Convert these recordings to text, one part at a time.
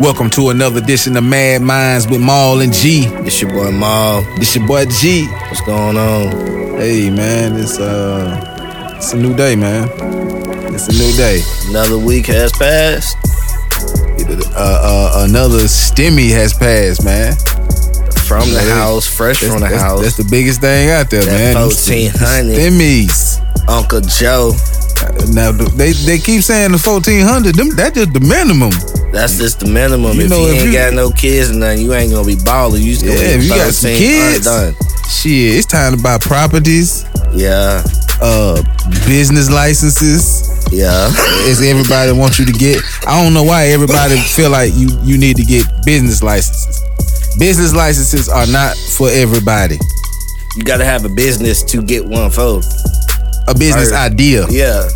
Welcome to another edition of Mad Minds with Maul and G. It's your boy Maul. This your boy G. What's going on? Hey man, it's uh, it's a new day, man. It's a new day. Another week has passed. Uh, uh, another stimmy has passed, man. From the house, fresh That's, from the that's- house. that's the biggest thing out there, That man. Them 1400. Stimmies. Uncle Joe. Now they they keep saying the fourteen hundred. Them that's just the minimum. That's just the minimum. You if know, you if ain't you- got no kids and nothing, you ain't gonna be balling. You just gonna Yeah, be if you got some kids, undone. shit, it's time to buy properties, Yeah, uh, business licenses. yeah. As everybody wants you to get. I don't know why everybody feel like you you need to get business licenses. Business licenses are not for everybody. you gotta have a business to get one for. A business Right. idea. Yeah,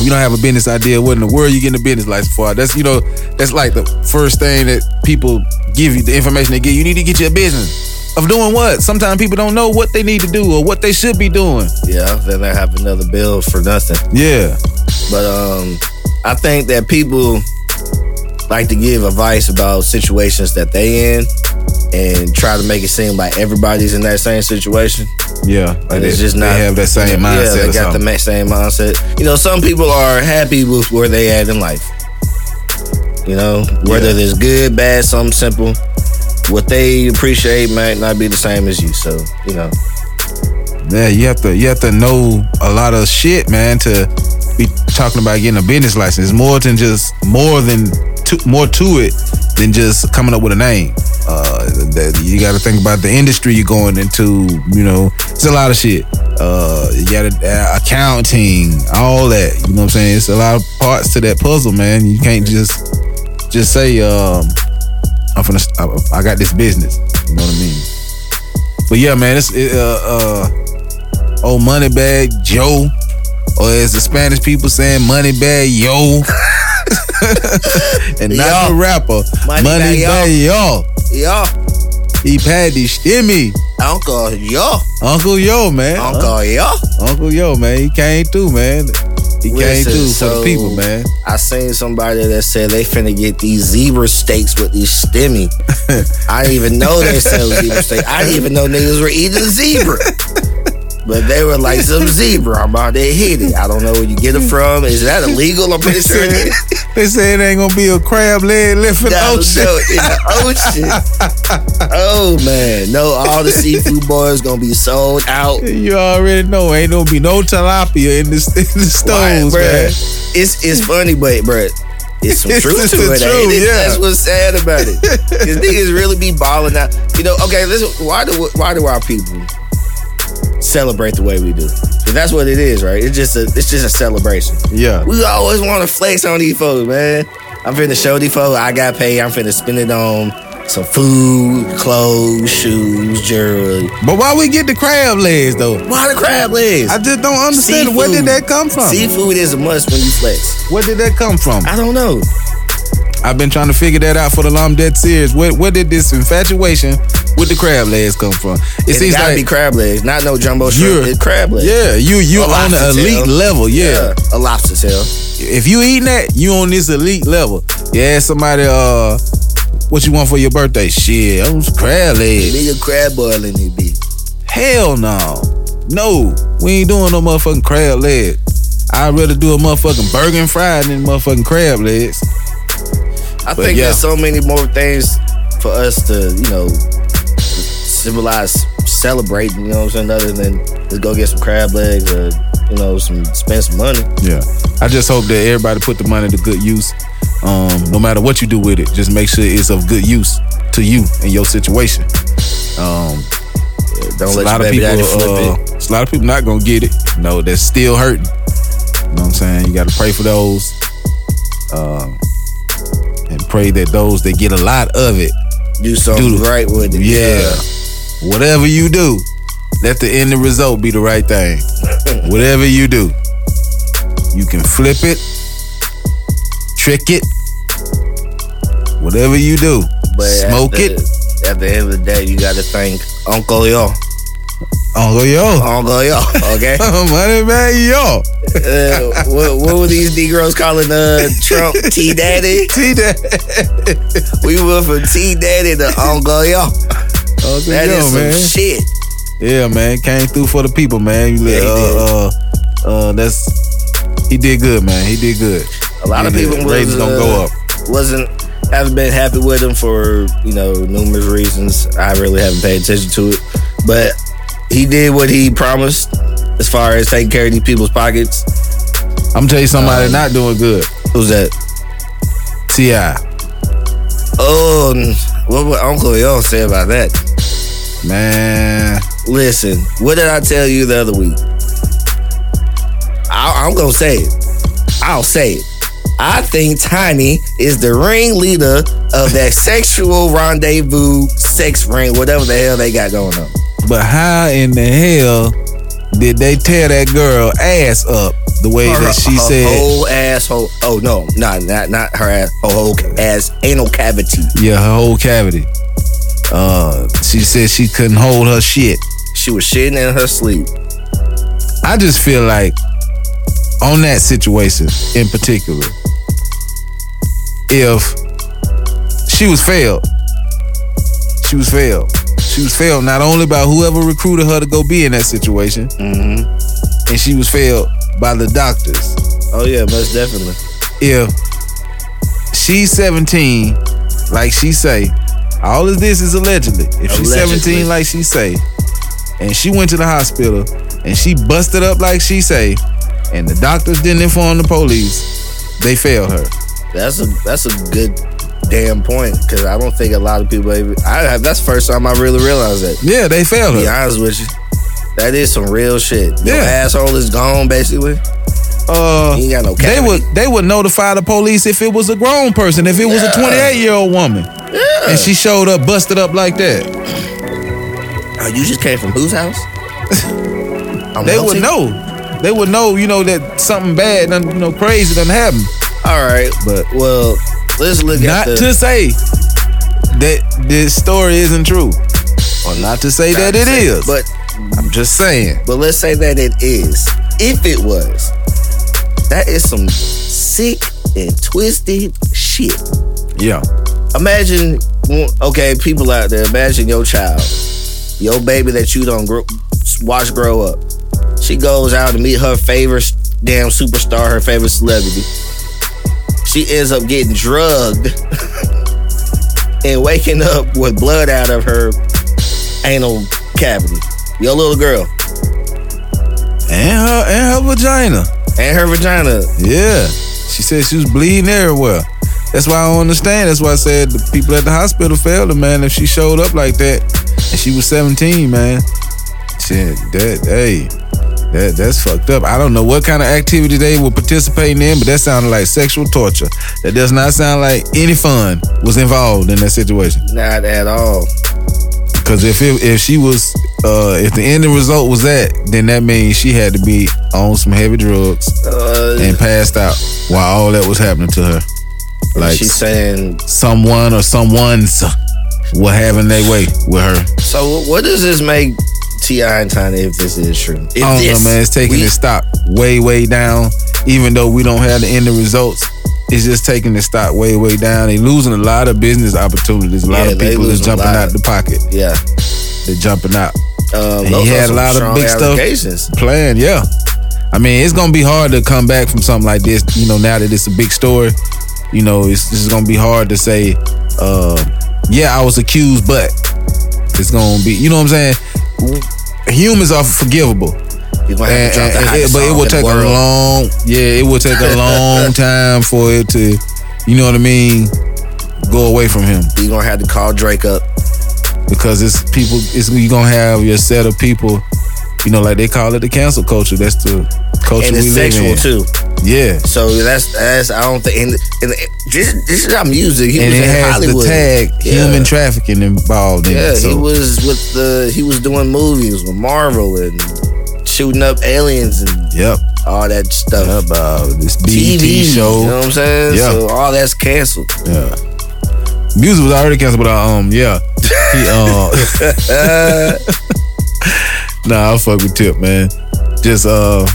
you don't have a business idea, what in the world you getting a business license for? That's you know, that's like the first thing that people give you, the information they give you. You need to get your business. Of doing what? Sometimes people don't know what they need to do or what they should be doing. yeah. Then I have another bill for nothing. Yeah. But um, I think that people like to give advice about situations that they in and try to make it seem like everybody's in that same situation. Yeah. Like they, it's just they not have that same Yeah, mindset. they got the same mindset. You know, some people are happy with where they at in life. You know, whether Yeah. it's good, bad, something simple. What they appreciate might not be the same as you. So, you know, Yeah, you have to you have to know a lot of shit, man, to be talking about getting a business license. It's more than just more than to, more to it than just coming up with a name. Uh, that you got to think about the industry you're going into. You know, it's a lot of shit. Uh, you got uh, accounting, all that. You know what I'm saying? It's a lot of parts to that puzzle, man. You can't just just say, um, "I'm finna, I, I got this business." You know what I mean? But yeah, man, it's it, uh uh old money bag Joe, or as the Spanish people saying, money bag yo, and not the rapper, Money money, bag yo. yo, He paddy stimmy, Uncle, yo, Uncle Yo, man, Uncle, yo. Uncle Yo, man, he came through, man. He came Listen, through for so- the people, man. I seen somebody that said they finna get these zebra steaks with these stimmy. I didn't even know they sell zebra steak. I didn't even know niggas were eating zebra. But they were like some zebra. I'm out there hitting. I don't know where you get it from. Is that illegal? I'm pretty sure it is. They say it ain't gonna be a crab leg left in the ocean. no, in the ocean. Oh man, no! All the seafood boys gonna be sold out. You already know, ain't gonna be no tilapia in the in the Right, stoves, man. It's it's funny, but bruh, it's some It's truth just to it. ain't truth, it? yeah. That's what's sad about it. These niggas really be balling out. You know, okay, listen. Why do why do our people celebrate the way we do. 'Cause that's what it is, right? It's just a it's just a celebration. Yeah. We always want to flex on these folks, man. I'm finna show these folks I got paid. I'm finna spend it on some food, clothes, shoes, jewelry. But why we get the crab legs though? Why the crab legs? I just don't understand. Where did that come from? Seafood is a must when you flex. Where did that come from? I don't know. I've been trying to figure that out for the long Dead series. Where, where did this infatuation with the crab legs come from? It, It seems gotta like be crab legs, not no jumbo shrimp. It's crab legs. yeah, you you on the elite tail. level. Yeah. a lobster tail. if you eating that, you on this elite level. Yeah, somebody uh, what you want for your birthday? Shit, I'm crab legs. Nigga, crab boil in it be. Hell no. No, we ain't doing no motherfucking crab legs. I'd rather do a motherfucking burger and fried than motherfucking crab legs. I But think yeah. there's so many more things for us to, you know, civilize celebrating, you know what I'm saying, other than let's go get some crab legs or, you know, some spend some money. Yeah. I just hope that everybody put the money to good use. Um, no matter what you do with it, just make sure it's of good use to you and your situation. Um, Don't it's a lot of people, uh, a lot of people not gonna get it. No, that's still hurting. You know what I'm saying? You gotta pray for those. Um, and pray that those that get a lot of it Do something do- right with it. Yeah. Whatever you do, let the end result be the right thing. Whatever you do, you can flip it, trick it, whatever you do. But Smoke at it. At the end of the day, you got to thank Uncle Yo. Uncle Yo. Uncle Yo. Okay. Money man Yo. Uh, what, what were these Negroes calling uh, Trump T Daddy? T Daddy. We went from T Daddy to Uncle Yo. Uncle That Yo, is some man. shit. Yeah, man. Came through for the people, man. You Yeah, he uh, uh, uh, that's he did good, man. He did good. A lot of He did. people was, ratings uh, go up. Wasn't haven't been happy with him for you know numerous reasons. I really haven't paid attention to it, but he did what he promised as far as taking care of these people's pockets. I'm gonna tell you somebody Um, not doing good. Who's that? Ti. Oh, what would Uncle Yo say about that? Man, Listen, what did I tell you the other week? I, I'm gonna say it. I'll say it. I think Tiny is the ringleader of that sexual rendezvous, sex ring, whatever the hell they got going on. But how in the hell did they tear that girl ass up the way Her- that she her said? whole asshole. Oh no, not not not her ass. Her whole ass anal cavity. Yeah, her whole cavity. Uh, she said she couldn't hold her shit. She was shitting in her sleep. I just feel like on that situation in particular, if she was failed, she was failed. She was failed not only by whoever recruited her to go be in that situation, Mm-hmm. and she was failed by the doctors. Oh yeah, most definitely. If she's 17, like she say, all of this is allegedly. If she's 17, like she say, and she went to the hospital and she busted up like she say, and the doctors didn't inform the police, they failed her. That's a that's a good damn point because I don't think a lot of people. Even, I that's first time I really realized that. Yeah, they failed To be honest with you, that is some real shit. Your Yeah. asshole is gone basically. Uh, You ain't got no they would they would notify the police if it was a grown person, if it was a 28 year old woman, and she showed up busted up like that. Oh, you just came from whose house? They melting? would know. They would know, you know, that something bad, you know, crazy done happened. All right, But well, let's look not at the. to say that this story isn't true, or not to say that it is. but I'm just saying. but let's say that it is. If it was, that is some sick and twisted shit. Yeah. imagine okay people out there imagine your child your baby that you don't grow, watch grow up she goes out to meet her favorite damn superstar her favorite celebrity she ends up getting drugged and waking up with blood out of her anal cavity your little girl And her and her vagina. and her vagina Yeah. She said she was bleeding everywhere. That's why I don't understand. That's why I said the people at the hospital failed her, man. If she showed up like that and she was 17, man. Shit, that hey. That that's fucked up. I don't know what kind of activity they were participating in, but that sounded like sexual torture. That does not sound like any fun was involved in that situation. not at all Because if it, if she was, uh, if the ending result was that, then that means she had to be on some heavy drugs uh, and passed out while all that was happening to her. Like she's saying someone or someone's were having their way with her. so what does this make T.I. and Tiny if this is true if I don't this, know, man. It's taking we- its stock way, way down. Even though we don't have the end of results, it's just taking the stock way, way down. They losing a lot of business opportunities. A lot Yeah, of people is jumping out the pocket. Yeah. They're jumping out. Um, he had a lot of big stuff. Playing, yeah. I mean, it's gonna be hard to come back from something like this. You know, now that it's a big story, you know, it's this is gonna be hard to say. Uh, yeah, I was accused, but it's gonna be. You know what I'm saying? Humans are forgivable. You're gonna have And- to drop the and- hottest but it will take a long, yeah, it will take a long time for it to, you know what I mean, go away from him You're gonna have to call Drake up. because it's people. It's you gonna have your set of people, you know, like they call it the cancel culture. That's the culture And we it's live sexual in. too. Yeah, So that's that's I don't think and, and this this is not music. He and was it in has Hollywood. the tag Yeah. human trafficking involved in Yeah, it. So he was with the he was doing movies with Marvel and shooting up aliens and yep, all that stuff. about this BET TV show. You know what I'm saying? Yeah. So all that's canceled. Yeah. Music was already canceled, but um, yeah, he uh, Nah, I fuck with Tip, man. Just uh,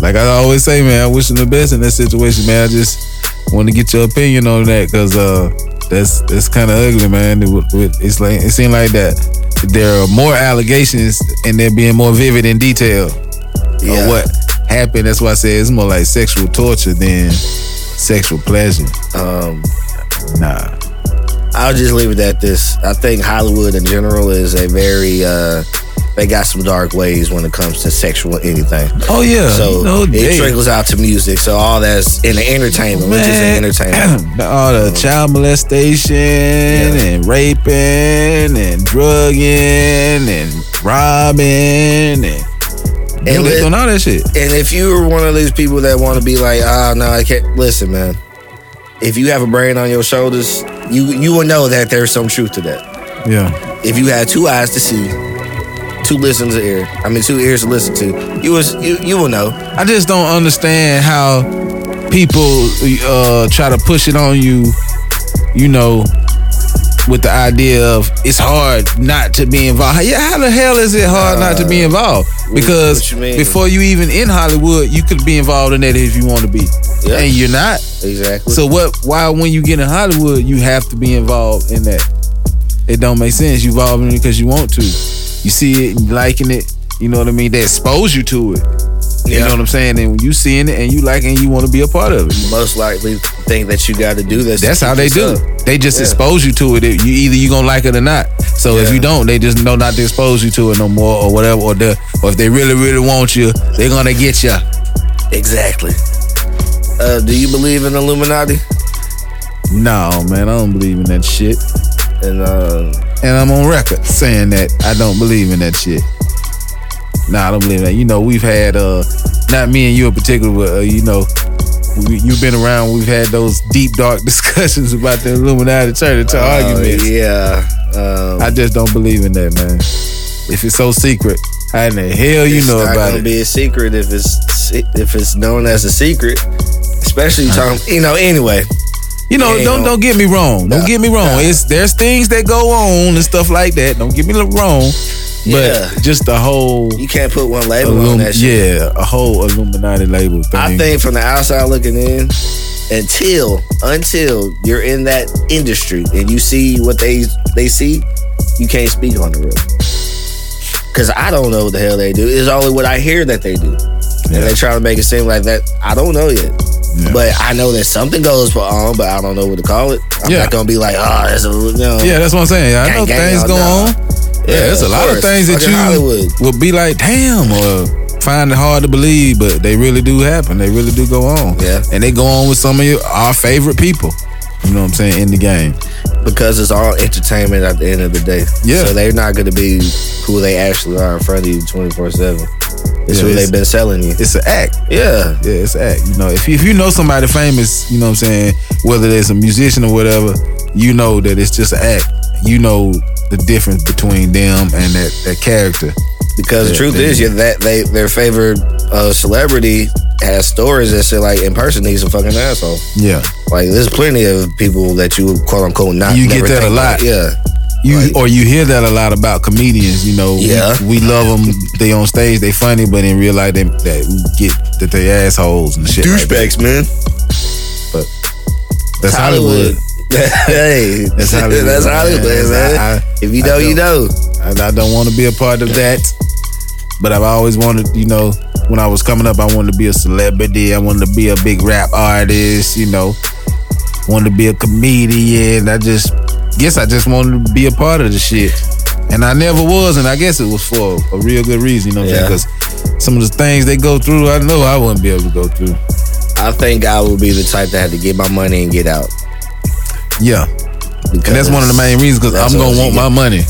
like I always say, man, I wish him the best in that situation, man. I just want to get your opinion on that because uh, that's that's kind of ugly, man. It, it, it's like it seemed like that there are more allegations and they're being more vivid in detail Yeah. of what happened. That's why I say it's more like sexual torture than sexual pleasure. Um, Nah. I'll just leave it at this. I think Hollywood in general is a very uh they got some dark ways when it comes to sexual anything. Oh yeah. So you it trickles out to music. So all that's in the entertainment, which is Man, in entertainment. all the child molestation and raping and drugging and robbing and And and let- doing all that shit. And if you're one of these people that want to be like, ah, no, I can't listen, man. If you have a brain on your shoulders, you you will know that there's some truth to that. Yeah. If you had two eyes to see, two listens to ear, I mean two ears to listen to, you was you you will know. I just don't understand how people uh, try to push it on you, you know, with the idea of it's hard not to be involved. Yeah, how the hell is it hard not to be involved? Because you before you even in Hollywood, you could be involved in that if you want to be, and you're not. Exactly. So what? Why when you get in Hollywood, you have to be involved in that? It don't make sense. You involved in it because you want to. You see it, and liking it. You know what I mean? They expose you to it. You Yeah. know what I'm saying? And when you seeing it and you like it and you want to be a part of it. most likely think that you got to do this. That's how they do. yourself. They just Yeah. expose you to it. You either you gonna like it or not. So if you don't, they just know not to expose you to it no more or whatever. Or the or if they really really want you, they're gonna get you. Exactly. Uh, do you believe in Illuminati? No man, I don't believe in that shit. And uh, And I'm on record saying that I don't believe in that shit. Nah, I don't believe in that. You know, we've had uh not me and you in particular, but uh, you know, we, you've been around. We've had those deep dark discussions about the Illuminati turn into uh, arguments. yeah. Um, I just don't believe in that, man. If it's so secret, how in the hell you it's know not about gonna it? be a secret if it's if it's known as a secret. Especially talking, you know. Anyway, You know, don't don't get me wrong. Don't get me wrong. It's there's things that go on and stuff like that. Don't get me wrong. But Yeah. just the whole you can't put one label Illum- on that shit. yeah, a whole Illuminati label thing. I think from the outside looking in, until until you're in that industry and you see what they they see, you can't speak on the real. Cause I don't know what the hell they do. It's only what I hear that they do. Yeah. And they try to make it seem like that. I don't know yet. Yeah. But I know that something goes on, but I don't know what to call it. I'm Yeah. not gonna be like, ah, oh, that's a you know. yeah, that's what I'm saying. I Gang, know gang, things go on. Yeah, there's a lot of things that Fucking you Hollywood. will be like, damn, or find it hard to believe, but they really do happen. They really do go on. Yeah. And they go on with some of your, our favorite people. You know what I'm saying? In the game. because it's all entertainment at the end of the day. Yeah. So they're not going to be who they actually are in front of you 24 7. It's Yeah, who it's- they've been selling you. It's an act. Yeah. Yeah, it's an act. You know, if you, if you know somebody famous, you know what I'm saying, whether it's a musician or whatever, you know that it's just an act. You know the difference between them and that, that character. Because the truth is, yeah, that they their favorite uh, celebrity has stories that say like in person he's a fucking asshole. Yeah. Like there's plenty of people that you quote unquote not. You get that a lot. about. Yeah. You Like- or you hear that a lot about comedians. You know, Yeah. we, love them. They on stage, they funny, but in real life, they that we get that they assholes and shit. like. Douchebags, man. But that's Hollywood. hey, That's Hollywood. That's Hollywood, man. man. I- I- if you know, you know. I, I don't want to be a part of that. But I've always wanted, you know, when I was coming up, I wanted to be a celebrity. I wanted to be a big rap artist, you know. Wanted to be a comedian. I just guess I just wanted to be a part of the shit. And I never was, and I guess it was for a real good reason, you know what I'm saying? Because some of the things they go through, I know I wouldn't be able to go through. I think I would be the type that had to get my money and get out. Yeah. And that's one of the main reasons because I'm going to want my money.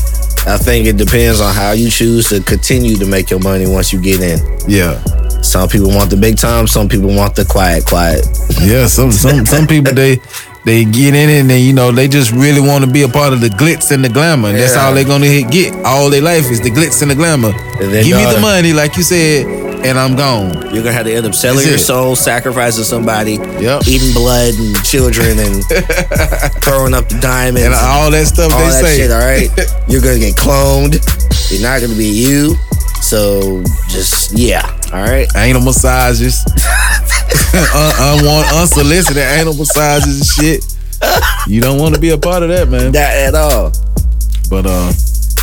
I think it depends on how you choose to continue to make your money once you get in. Yeah. Some people want the big time, some people want the quiet, quiet. Yeah, some some some people they they get in it and they, you know they just really want to be a part of the glitz and the glamour, and that's Yeah. all they're gonna hit, get. All their life is the glitz and the glamour. And Give me the uh, money, like you said, and I'm gone. You're gonna have to end up selling That's your it. soul, sacrificing somebody, Yep. eating blood and children, and throwing up the diamonds, And all that stuff all they that say. shit. All right, you're gonna get cloned. You're not gonna be you. So just yeah, all right. Anal massages, Un- unwanted, unsolicited anal massages and shit. You don't want to be a part of that, man. Not at all. But uh,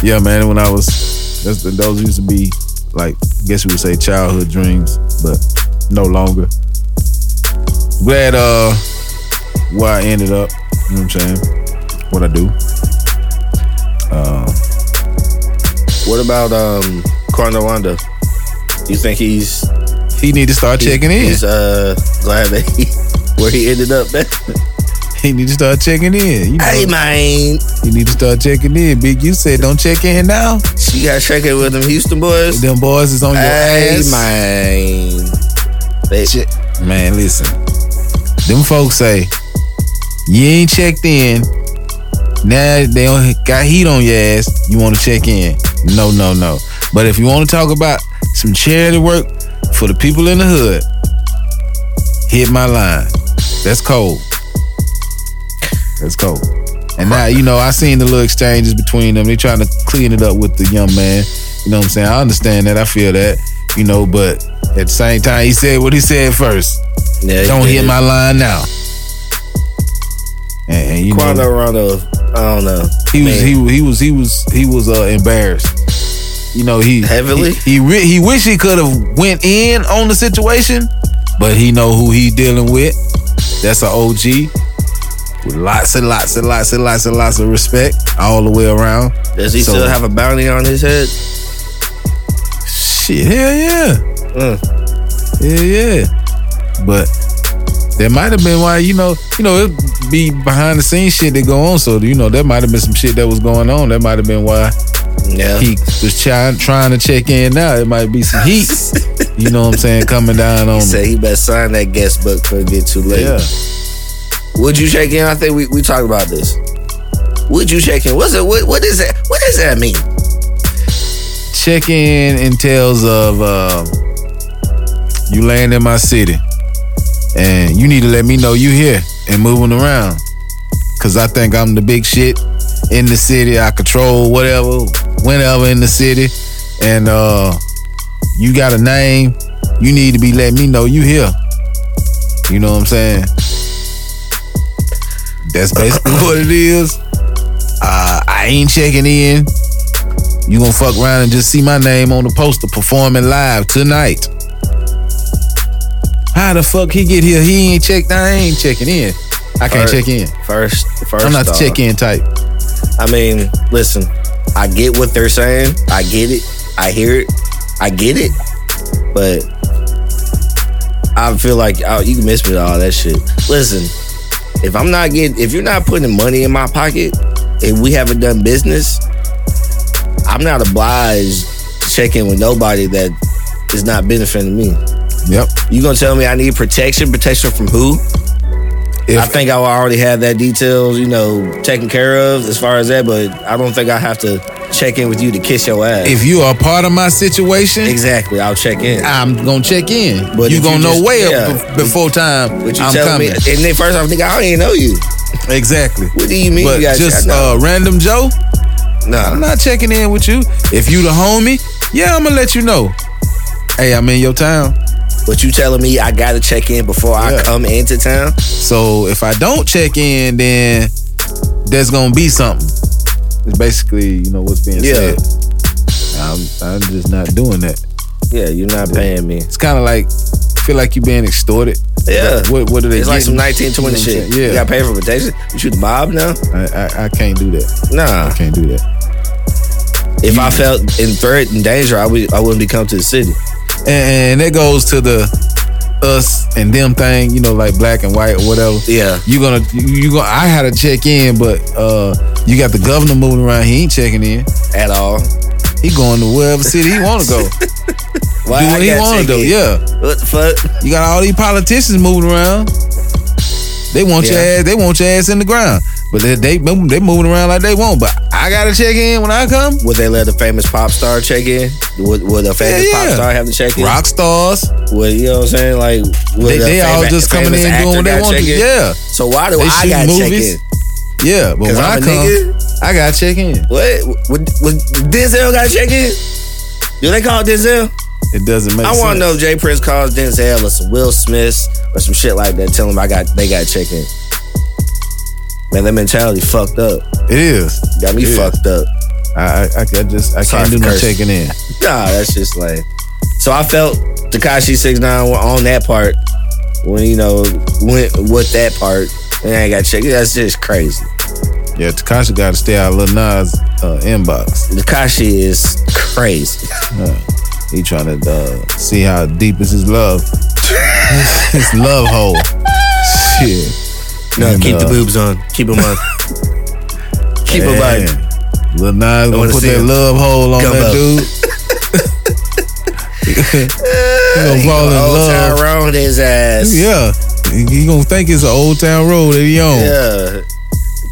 yeah, man. When I was, that's, those used to be like, I guess we would say childhood dreams, but no longer. Glad uh, where I ended up. You know what I'm saying? What I do. Uh, What about um Quando Rondo? You think he's he need to start checking in. He's uh glad that he where he ended up at. He need to start checking in. You know, Hey man, you need to start checking in. Big, you said don't check in now. she got checking with them Houston boys. Them boys is on your Hey ass. man, they, Shit. Man, listen. Them folks say you ain't checked in. Now they don't got heat on your ass. You want to check in? No, no, no. But if you want to talk about some charity work for the people in the hood, hit my line. That's cold. That's cold. And now you know I seen the little exchanges between them. They trying to clean it up with the young man. You know what I'm saying? I understand that. I feel that. You know, but at the same time, he said what he said first. yeah, he Don't did hit my line now. And, and, you Quando know, Rondo. I don't know. he was he, he was he was he was uh, embarrassed. You know, he Heavily? He he, he wish he could have went in on the situation, but he know who he dealing with. That's an OG with lots and lots and lots and lots and lots of respect all the way around. does he so- still have a bounty on his head? Shit, hell yeah. Mm. Yeah, yeah. But there might have been why, you know, you know, it be behind the scenes shit that go on. So, you know, there might have been some shit that was going on. That might have been why Yeah. he was trying trying to check in now. It might be some heat. you know what I'm saying, coming down on He said he better sign that guest book before it get too late. Yeah. Would you check in? I think we, we talked about this. Would you check in? What's it? What, what is that? What does that mean? Check in entails of uh, you land in my city. And you need to let me know you here and moving around. Cause I think I'm the big shit in the city. I control whatever, whenever in the city. And uh you got a name. You need to be letting me know you here. You know what I'm saying? That's basically what it is. Uh, I ain't checking in. You gonna fuck around and just see my name on the poster performing live tonight. How the fuck he get here? He ain't checked. I ain't checking in. I can't First- check in. First, first. I'm not the check in type. I mean, listen. I get what they're saying. I get it. I hear it. I get it. But I feel like oh, you can miss me with all that shit. Listen, if I'm not getting, if you're not putting money in my pocket, and we haven't done business, I'm not obliged to check in with nobody that is not benefiting me. Yep. You gonna tell me I need protection? Protection from who? If, I think I already have that details, you know, taken care of as far as that, but I don't think I have to check in with you to kiss your ass. if you are part of my situation, exactly, I'll check in. I'm gonna check in. But you gonna you know just- way yeah. up bef- before time. But you I'm tell coming. me, and then first off, nigga, I don't even know you. Exactly. What do you mean? But you got just no, uh, random Joe, Nah. I'm not checking in with you. If you the homie, yeah, I'm gonna let you know. Hey, I'm in your town. But you telling me I gotta check in before I come into town? So if I don't check in, then there's gonna be something. It's basically, you know, what's being Yeah. said. I'm, I'm just not doing that. Yeah, you're not paying me. It's kind of like feel like you're being extorted. Yeah. What What are they? It's like some getting? 1920 You know what I'm shit. saying? You Yeah. got paid for protection. You shoot the mob now? I, I I can't do that. Nah. I can't do that. If I felt in threat and danger, I would I wouldn't be come to the city. And, and that goes to the us and them thing. You know, like black and white or whatever. Yeah. You gonna you, gonna I had to check in, but uh you got the governor moving around. He ain't checking in. At all. He going to wherever city he want to go. Why do I what he want to do. in? Yeah. What the fuck? You got all these politicians moving around. They want your ass. They want your ass in the ground. But they they they moving around like they want. But I gotta check in when I come. Would they let a famous pop star check in? Would, would a famous Yeah, yeah. pop star have to check in? Rock stars. Would, you know what I'm saying? Like, They, they all just coming in doing what they want to. in? Yeah, So why do They I got to check movies. in? yeah. But when I'm I come, nigga? I gotta check in. What? Would, would Denzel got to check in? Do they call Denzel? It doesn't make I sense. want to know if J. Prince calls Denzel or some Will Smith or some shit like that. Tell him I got they got to check in. Man, that mentality fucked up. It is. Got me It is. fucked up. I, I, I, just I Sorry can't do no checking in. Nah, that's just like. So I felt Tekashi Six Nine on that part when you know went with that part and I got checked. That's just crazy. Yeah, Tekashi got to stay out of Lil Nas uh, inbox. Tekashi is crazy. Uh, he trying to uh, see how deep is his love. his love hole. Shit. No, And, keep the boobs on. Keep them on. keep them on. Lil Nas gonna put that him. love hole on Gumbo. that dude. he gonna fall in Old love. Town Road his ass. Yeah. He, gonna think it's an old town road that he on. Yeah.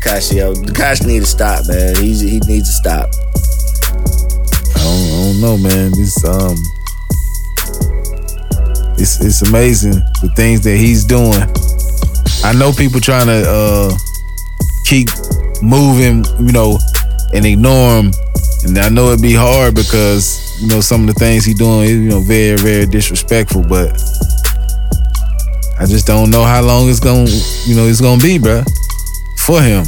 Tekashi, yo, Tekashi need to stop, man. He's, he needs to stop. I don't, I don't know, man. This um, it's it's amazing the things that he's doing. I know people trying to uh keep moving, you know, and ignore him, and I know it'd be hard because you know some of the things he doing is you know very very disrespectful, but I just don't know how long it's gonna you know it's gonna be, bruh, for him.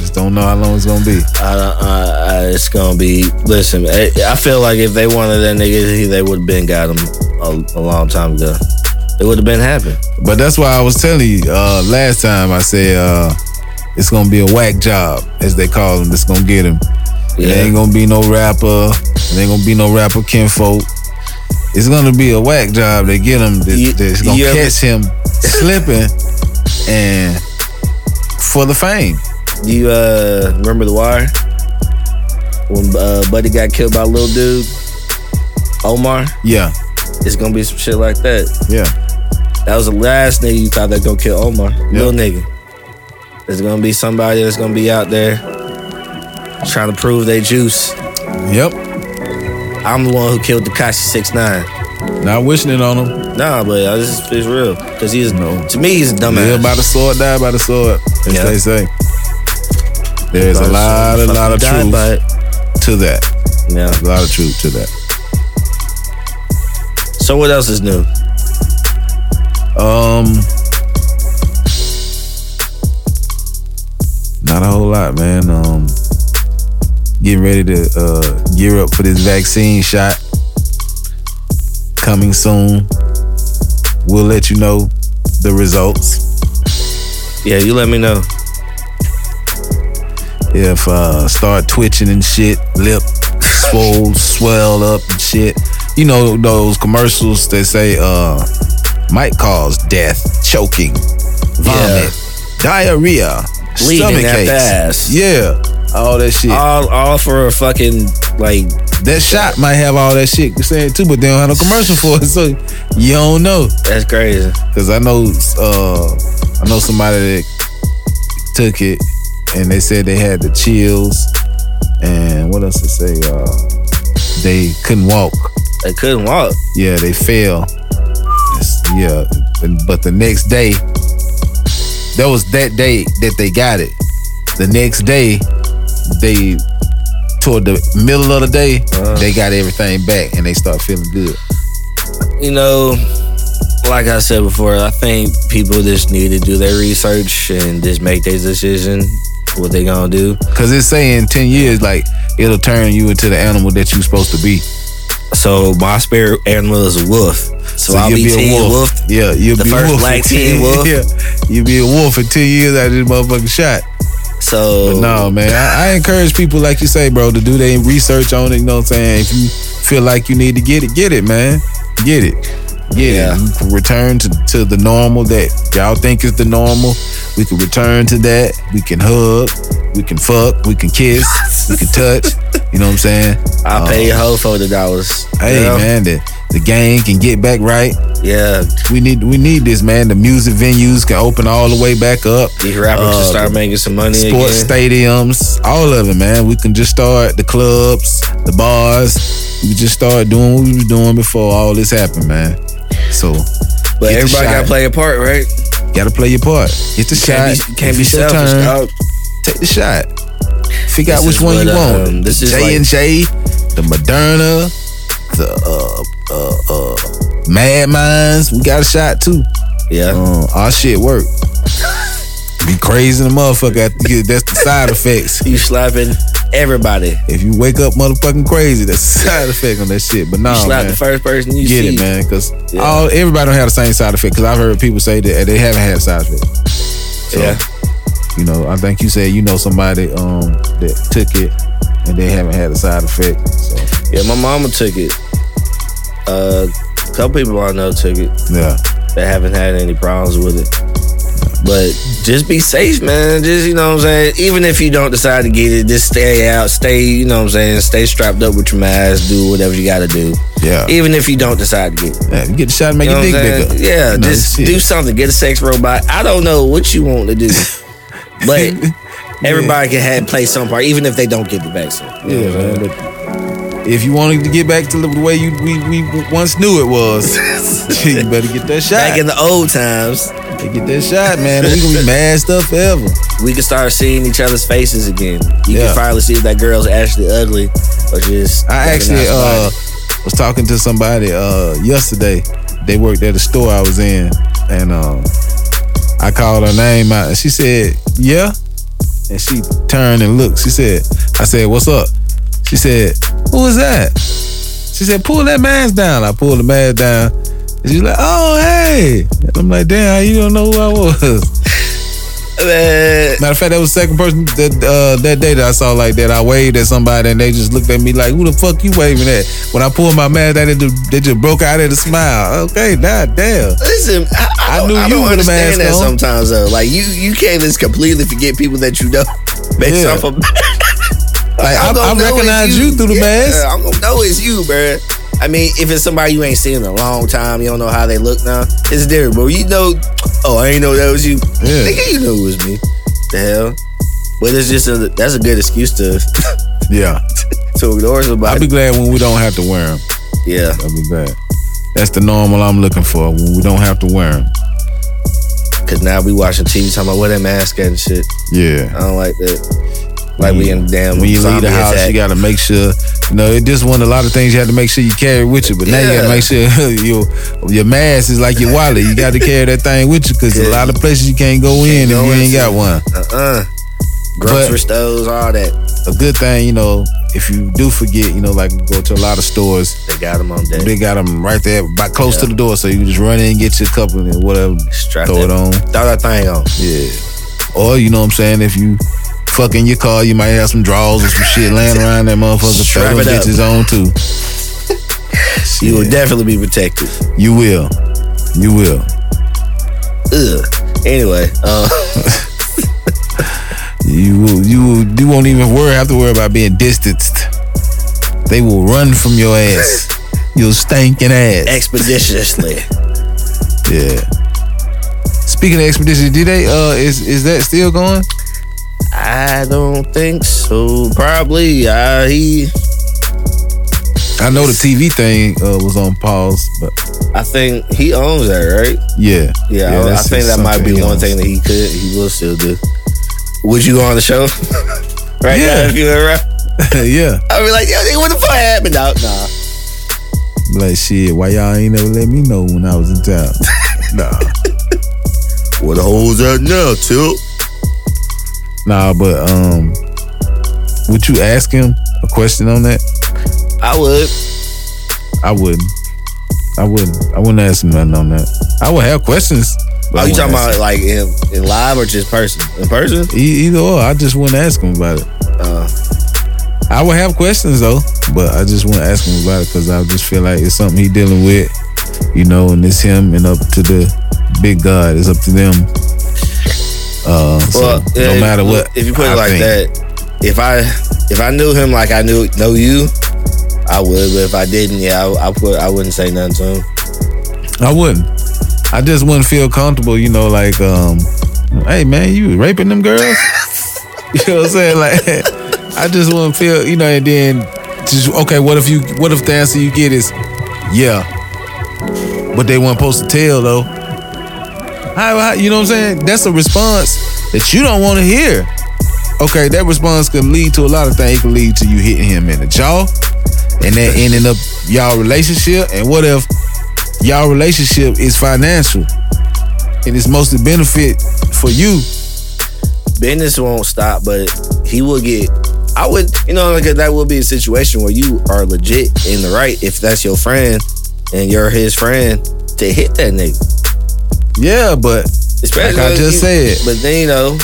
Just don't know how long it's gonna be. I, I, I, it's gonna be. Listen, I, I feel like if they wanted that nigga, he- they would have been got him a, a long time ago. It would have been happening. But that's why I was telling you uh, last time. I said uh, it's gonna be a whack job, as they call him. That's gonna get him. It Yeah. ain't gonna be no rapper. There ain't gonna be no rapper kinfolk. It's gonna be a whack job. They get him. You- that's gonna you ever- catch him slipping, and for the fame. Do you uh, remember the wire when uh, Buddy got killed by a little dude, Omar? Yeah, It's gonna be some shit like that. yeah. That was the last nigga you thought that gonna kill Omar. Little nigga. There's gonna be somebody that's gonna be out there trying to prove they juice. Yep. I'm the one who killed Tekashi Six Nine. Not wishing it on him. Nah, but I just is it's real because he's No. to me he's a dumbass. Live by the sword, die by the sword, as Yeah. they say. There's a lot, a lot of truth to that. Yeah. A lot of truth to that. So what else is new? Um, not a whole lot, man. Um, getting ready to uh, gear up for this vaccine shot coming soon. We'll let you know the results. Yeah, you let me know. If uh, start twitching and shit, lip swole, swell up and shit. You know those commercials that say uh, might cause death, choking, vomit, diarrhea, Bleeding stomach aches. Yeah, all that shit. All all for a fucking like that shot might have all that shit saying too, but they don't have no commercial for it, so you don't know. that's crazy. Cause I know, uh, I know somebody that took it, and they said they had the chills, and what else to say? Uh, they couldn't walk. They couldn't walk. Yeah, they fell. Yeah, and- but the next day, that was that day that they got it. The next day, they toward the middle of the day, Uh. they got everything back, and they start feeling good. You know, like I said before, I think people just need to do their research and just make their decision what they gonna do. Cause it's saying ten years, like it'll turn you into the animal that you're supposed to be. So my spirit animal is a wolf. So, I'll you'll be, teen wolf. Yeah, you'll The be first wolf black teen 10 wolf. Yeah, you'll be a wolf in ten years after this motherfucking shot. So But no, man, I, I encourage people like you say, bro, to do their research on it. You know what I'm saying? If you feel like you need to get it, get it, man. Get it. Get Yeah. it. You can return to, to the normal that y'all think is the normal. We can return to that. We can hug. We can fuck. We can kiss. we can touch. You know what I'm saying? I'll Uh, pay your whole forty dollars. Hey man, the, the game can get back right. Yeah, We need we need this, man. The music venues can open all the way back up. these rappers Uh, can start making some money Sports again. stadiums, all of it, man. We can just start the clubs, the bars. We just start doing what we was doing before all this happened, man. So But everybody gotta play a part, right? gotta play your part. Get the Can't shot. be, can't be selfish, turn. Take the shot. Figure This out which one you want. um, this is J and J, the Moderna. The uh uh uh Mad Minds. We got a shot too. Yeah. Um, our shit work. Be crazy in the motherfucker. After you get, that's the side effects. You slapping everybody. If you wake up motherfucking crazy, that's the side effect on that shit. But no, You slap man. the first person you Get see. it, man, because Yeah. all everybody don't have the same side effect. Because I've heard people say that they haven't had side effect. So, Yeah. you know, I think you said you know somebody um that took it and they haven't had a side effect. So Yeah, my mama took it. Uh, a couple people I know took it. yeah, They haven't had any problems with it. But just be safe, man. Just you know what I'm saying. Even if you don't decide to get it, just stay out. Stay, you know what I'm saying. Stay strapped up with your mask. Do whatever you got to do. yeah. Even if you don't decide to get it. yeah you get the shot and make You know your dick bigger. Yeah, You know, just do something. Get a sex robot. I don't know what you want to do, but everybody can have play some part, even if they don't get the vaccine. You know Yeah, if you wanted to get back to the way you we, we once knew it was, you better get that shot. Back in the old times, get that shot, man. We gonna be masked stuff forever. we can start seeing each other's faces again. You Yeah. can finally see if that girl's actually ugly or just. I actually uh, was talking to somebody uh, yesterday. They worked at a store I was in, and um, I called her name out, and she said, "Yeah." And she turned and looked. She said, "I said, what's up?" She said, "Who is that?" She said, "Pull that mask down." I pulled the mask down. And she's like, "Oh, hey!" And I'm like, "Damn, you don't know who I was?" Man, Matter of fact, that was the second person that uh, that day that I saw like that. I waved at somebody and they just looked at me like, "Who the fuck you waving at?" When I pulled my mask down, they just, they just broke out at a smile. Okay, god damn. listen, I, I, I knew I you don't understand mask that on. sometimes though. Like you, you can't just completely forget people that you know based Yeah. off of. Like I, I'm I know recognize it's you. through the Yeah, mask. I'm gonna know it's you, bruh. I mean, if it's somebody you ain't seen in a long time, you don't know how they look now. It's different, but you know, oh, I ain't know that was you. Yeah. Nigga, you know it was me. The hell. But it's just a that's a good excuse to Yeah, to ignore somebody. I'll be glad when we don't have to wear them. yeah, I'll be glad. That's the normal I'm looking for when we don't have to wear them. cause now we watching TV talking about wear that mask at and shit. Yeah. I don't like that. Like we in damn when you leave the house, attack. you got to make sure. You know, it just one a lot of things you have to make sure you carry with you. But now you gotta make sure your your mask is like your wallet. You got to carry that thing with you because a lot of places you can't go in if you ain't got one. uh-uh. Grocery stores, all that. A good thing, you know, if you do forget, you know, like go to a lot of stores, They got them on deck. they got them right there, by close to the door, so you just run in and get your couple and whatever, Strap throw it on. Throw that thing on. Yeah. Or you know what I'm saying, if you fuck in your car, you might have some drawers or some shit laying around that motherfucker. Strap it up. bitches on too. You will definitely be protected. You will. You will. Ugh. Anyway, uh, You will. You will. You won't even worry. Have to worry about being distanced. They will run from your ass. Your stinking ass. expeditiously. Yeah. Speaking of expedition, did they? Uh, is is that still going? I don't think so. Probably. Uh, he. I know the TV thing uh, was on pause, but I think he owns that, right? yeah, Yeah, I, I think that might be one thing that he could, he will still do. Would you go on the show? right Yeah. now, if you were around? yeah, I'd be like, yo, nigga, what the fuck happened? No, nah. like shit. Why y'all ain't never let me know when I was in town? nah, Where the hoes at now, Tilt? Nah. But um, would you ask him a question on that? I would. I wouldn't. I wouldn't. I wouldn't ask him nothing on that. I would have questions. Are you talking about like in, in live or just person? In person? him. E- either or? I just wouldn't ask him about it. Uh, I would have questions though, but I just wouldn't ask him about it because I just feel like it's something he dealing with, you know, and it's him and up to the big God. It's up to them. Uh, so well, yeah, no if- matter what, If you put I it like think. that, if I if I knew him like I knew know you, I would. But if I didn't, yeah, I, I put I wouldn't say nothing to him. I wouldn't. I just wouldn't feel comfortable, you know, like, um, hey man, you raping them girls? you know what I'm saying? Like, I just wouldn't feel, you know, and then just okay, what if you, what if the answer you get is, yeah, but they weren't supposed to tell though? How, how, you know what I'm saying? That's a response that you don't want to hear. Okay, that response could lead to a lot of things. It lead to you hitting him in the jaw. and that ending up y'all relationship? And what if y'all relationship is financial and it's mostly benefit for you? business won't stop, but he will get. I would, you know, like that will be a situation where you are legit in the right if that's your friend and you're his friend to hit that nigga. Yeah, but Especially like I just you- said, But then you know,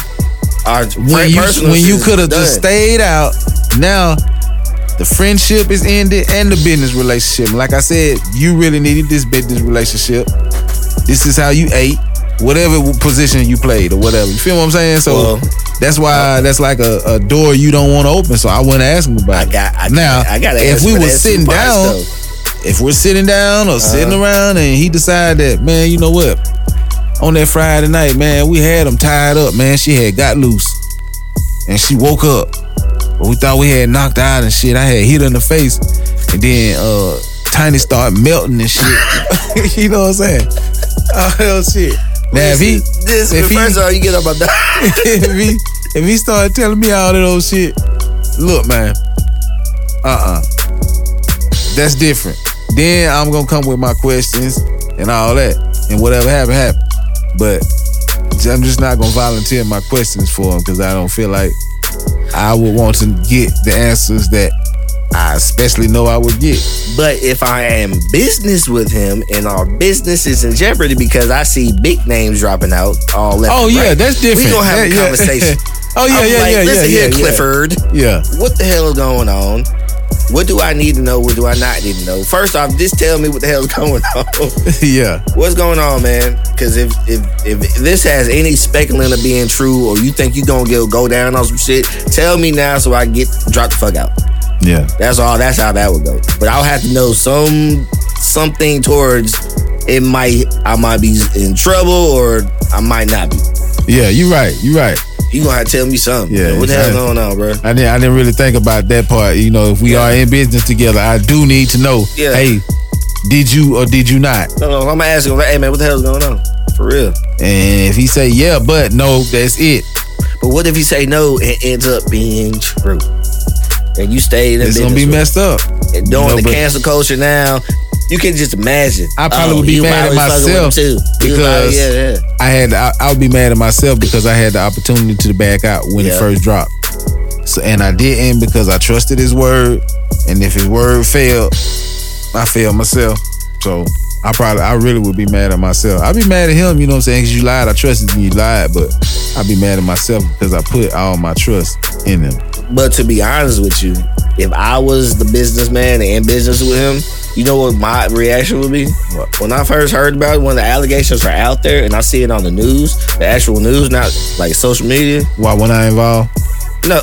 our when you when you could have just stayed out, now the friendship is ended and the business relationship. Like I said, you really needed this business relationship. This is how you ate, whatever position you played or whatever. You feel what I'm saying? So Well, that's why that's like a, a door you don't want to open. So I wouldn't ask him about I it. got. I, now, I got. if we were sitting down, if we're sitting down or sitting Uh-huh. around and he decided that, man, you know what? On that Friday night, man, we had him tied up, man. She had got loose. And she woke up. But we thought we had knocked out and shit. I had hit her in the face. And then uh Tiny started melting and shit. you know what I'm saying? Oh hell shit. Now if he this, if he- first of all, you get up on that. if he if he started telling me all that old shit, look, man, uh uh that's different. Then I'm gonna come with my questions and all that, and whatever happened, happened. But I'm just not gonna volunteer my questions for him because I don't feel like I would want to get the answers that I especially know I would get. But if I am business with him and our business is in jeopardy because I see big names dropping out all left. Oh yeah, right, that's different. We gonna have That- a yeah. conversation. oh yeah, I'm yeah, like, yeah, Listen yeah, here, yeah, yeah. Clifford. Yeah. What the hell is going on? What do I need to know? What do I not need to know? First off, just tell me what the hell's going on. yeah. What's going on, man? Because if, if if this has any speculation of being true, or you think you gonna go go down on some shit, tell me now so I get drop the fuck out. Yeah. That's all. That's how that would go. But I'll have to know some something towards it. Might I might be in trouble or I might not be. Yeah, you're right. You're right. You gonna have to tell me something. Yeah, what the hell's going on, bro? I didn't, I didn't really think about that part. You know, if we Yeah. are in business together, I do need to know. Yeah. Hey, did you or did you not? No, no, I'm gonna ask him. Hey, man, what the hell's going on? For real. And if he say yeah, but no, that's it. But what if he say no and ends up being true? And you stayed in It's gonna be messed up. And you doing know, the cancel culture now, you can just imagine. I probably Oh, would be oh, mad at myself too. Because- probably- yeah, yeah. I had I, I would be mad at myself because I had the opportunity to back out when it first dropped. So and I didn't because I trusted his word. And if his word failed, I failed myself. So I probably I really would be mad at myself. I'd be mad at him, you know what I'm saying? Because you lied. I trusted you, you lied, but I'd be mad at myself because I put all my trust in him. But to be honest with you, if I was the businessman and in business with him, you know what my reaction would be? What? When I first heard about it, when the allegations are out there and I see it on the news, the actual news, not like social media. Why when I involved? No,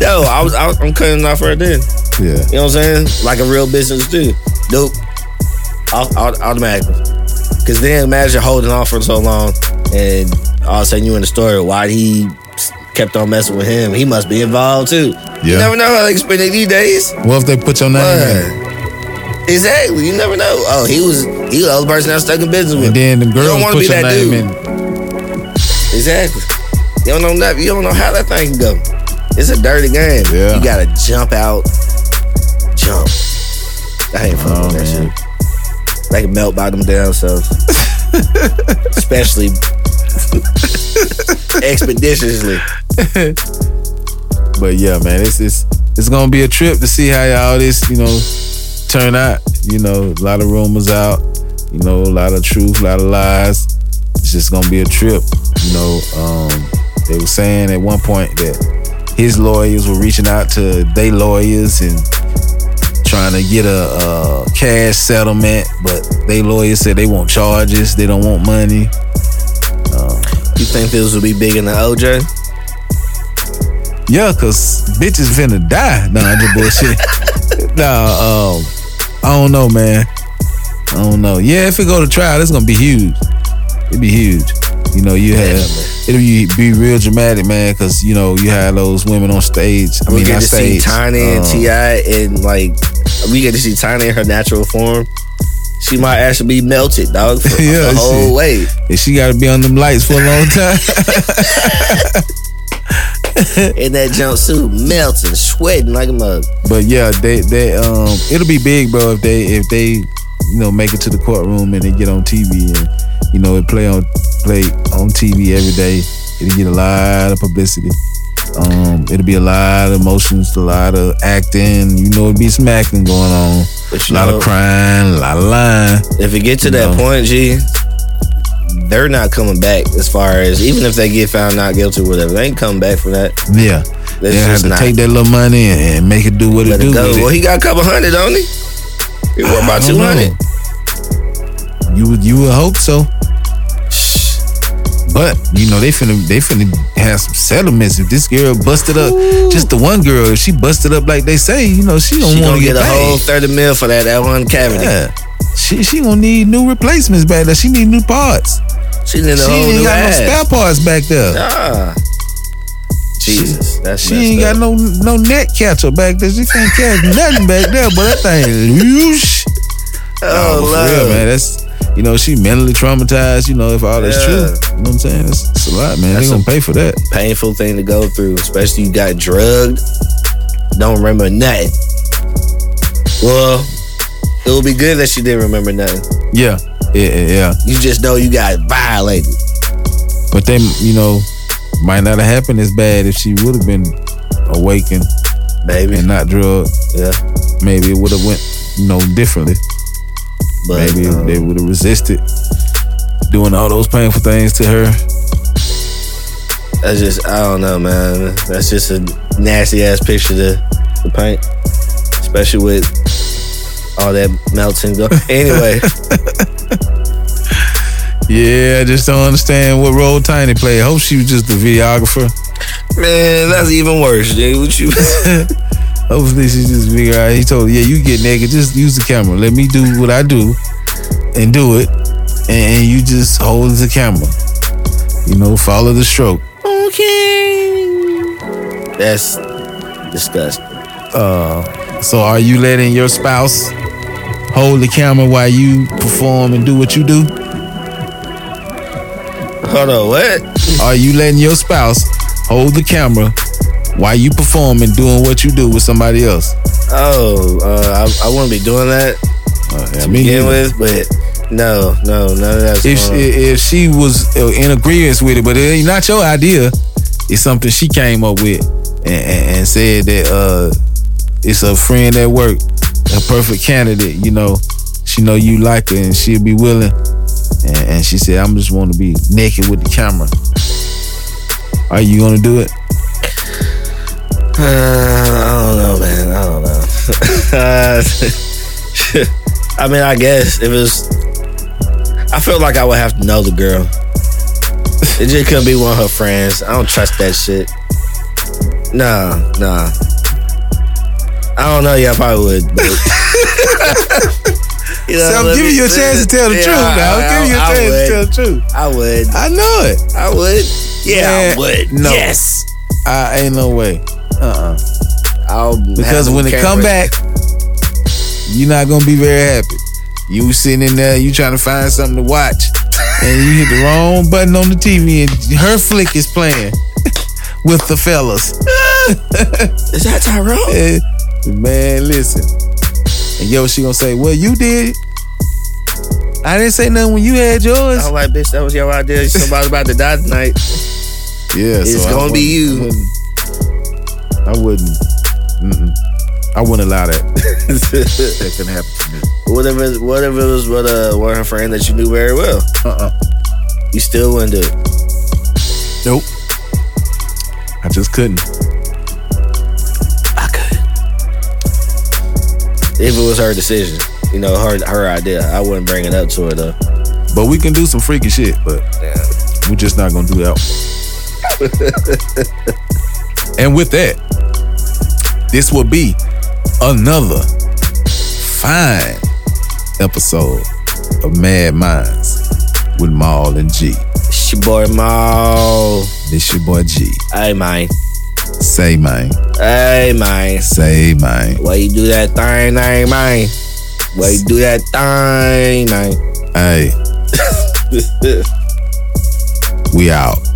no, I was, I, I'm cutting off right then. Yeah. You know what I'm saying? Like a real business dude. Nope. Au- au- Automatically. Because then imagine holding on for so long and all of a sudden you in the story. Why he kept on messing with him? He must be involved too. You Yeah. never know how they spend these days. What if they put your name in? Exactly. You never know. Oh, he was he was the other person I was stuck in business with. And then the You don't put be your that name dude. in. Exactly. You don't know that. You don't know how that thing can go. It's a dirty game. Yeah. You gotta jump out, jump. I ain't fun Oh, with that man. shit. They can melt by them damn selves. Especially expeditiously. But yeah, man, it's it's it's gonna be a trip to see how all this, you know, turn out. You know, a lot of rumors out, you know, a lot of truth, a lot of lies. It's just gonna be a trip. You know, um, they were saying at one point that his lawyers were reaching out to they lawyers and trying to get a, a cash settlement, but they lawyers said they want charges, they don't want money. You think this will be bigger than OJ? Yeah, cause bitches finna die. No, I'm just bullshit. nah, um, I don't know, man. I don't know. Yeah, if it go to trial, it's gonna be huge. It'd be huge. You know, you have it'll be, be real dramatic, man, cause you know you have those women on stage. I We mean, get to see stage. Tiny and um, T.I and like we get to see Tiny in her natural form. She might actually be melted, dog, for Yeah, the whole she- way. And she got to be on them lights for a long time. in that jumpsuit, melting, sweating like a mug. But yeah, they they um it'll be big, bro, if they if they you know make it to the courtroom and they get on TV and you know it play on play on TV every day. It'll get a lot of publicity. Um, it'll be a lot of emotions, a lot of acting. You know, it'll be some acting going on. But A lot know, of crying, a lot of lying. if it get to that know. point, G, they're not coming back. As far as even if they get found not guilty, or whatever, they ain't coming back from that. Yeah, they have to not. take that little money and, and make it do what Let it do. it it. Well, he got a couple hundred, don't he? He worth about two hundred. You would you would hope so. But you know they finna they finna have some settlements. If this girl busted up, just the one girl, if she busted up like they say, you know she don't want gonna get get, a paid. whole thirty mil for that that one cavity. Yeah. She she gonna need new replacements back there. She need new parts. She She ain't got ass. no spare parts back there. Ah. Jesus, that's She ain't got no no net catcher back there. She can't catch nothing back there. But that thing, whoosh. Oh, Nah, for real, man. That's you know she mentally traumatized. You know if all that's Yeah. true, you know what I'm saying? It's, that's a lot, man. That's they gonna pay for that. painful thing to go through, especially you got drugged. Don't remember nothing. Well, it would be good that she didn't remember nothing. Yeah, yeah, yeah. yeah. You just know you got violated. But they, you know, might not have happened as bad if she would have been awakened Baby. and not drugged. yeah. Maybe it would have went, you know, differently. But Maybe um, they would have resisted doing all those painful things to her. that's just I don't know, man. That's just a nasty ass picture to, to paint. Especially with all that melting go. Anyway, Yeah, I just don't understand what role Tiny played. I hope she was just the videographer. man, that's even worse, dude. What you Hopefully she just figure out. He told her, yeah, you get naked, just use the camera. Let me do what I do and do it. And, and you just hold the camera. You know, follow the stroke. Okay. That's disgusting. Uh, so are you letting your spouse hold the camera while you perform and do what you do? Hold on, what? Are you letting your spouse hold the camera while you perform and doing what you do with somebody else? Oh, uh, I, I wouldn't be doing that Uh, I to begin with, but no, no, none of that's if going if she was uh, in agreement with it, but it ain't not your idea, it's something she came up with and, and, and said that uh, it's a friend at work, a perfect candidate. You know, she know you like her and she'll be willing. And, and she said, "I'm just want to be naked with the camera." Are you gonna do it? Uh, I don't know, man. I don't know. I mean, I guess it was. I feel like I would have to know the girl. It just couldn't be one of her friends. I don't trust that shit. Nah, nah. I don't know. Yeah, I probably would. But, you know, So I'm giving you a chance to tell the Yeah, truth. Now I'm giving you a I chance would. to tell the truth. I would. I know it. I would. Yeah, Man, I would. no. Yes. I ain't no way. Uh uh I'll Because when it come back, you're not gonna be very happy. You sitting in there, you trying to find something to watch, and you hit the wrong button on the TV, and her flick is playing with the fellas. is that Tyrone? Eh, Man, listen. And yo, she gonna say, "Well, you did." I didn't say nothing when you had yours. I'm like, bitch, that was your idea. Somebody's about to die tonight. Yeah, It's so gonna be you. I wouldn't. I wouldn't. Mm-mm. I wouldn't allow that. that couldn't happen to me. what if it, what if it was with uh, one of her friend that you knew very well? Uh-uh. You still wouldn't do it. Nope. I just couldn't. I could. If it was her decision, you know, her her idea, I wouldn't bring it up to her though. But we can do some freaky shit, but Yeah. we're just not gonna do that. and with that, this will be another fine episode of Mad Minds with Maul and G. It's your boy Maul. This your boy G. Hey man. Say man. Hey man. Say man. Why you do that thing, thing, man? Why you do that thing, man? Hey, we out.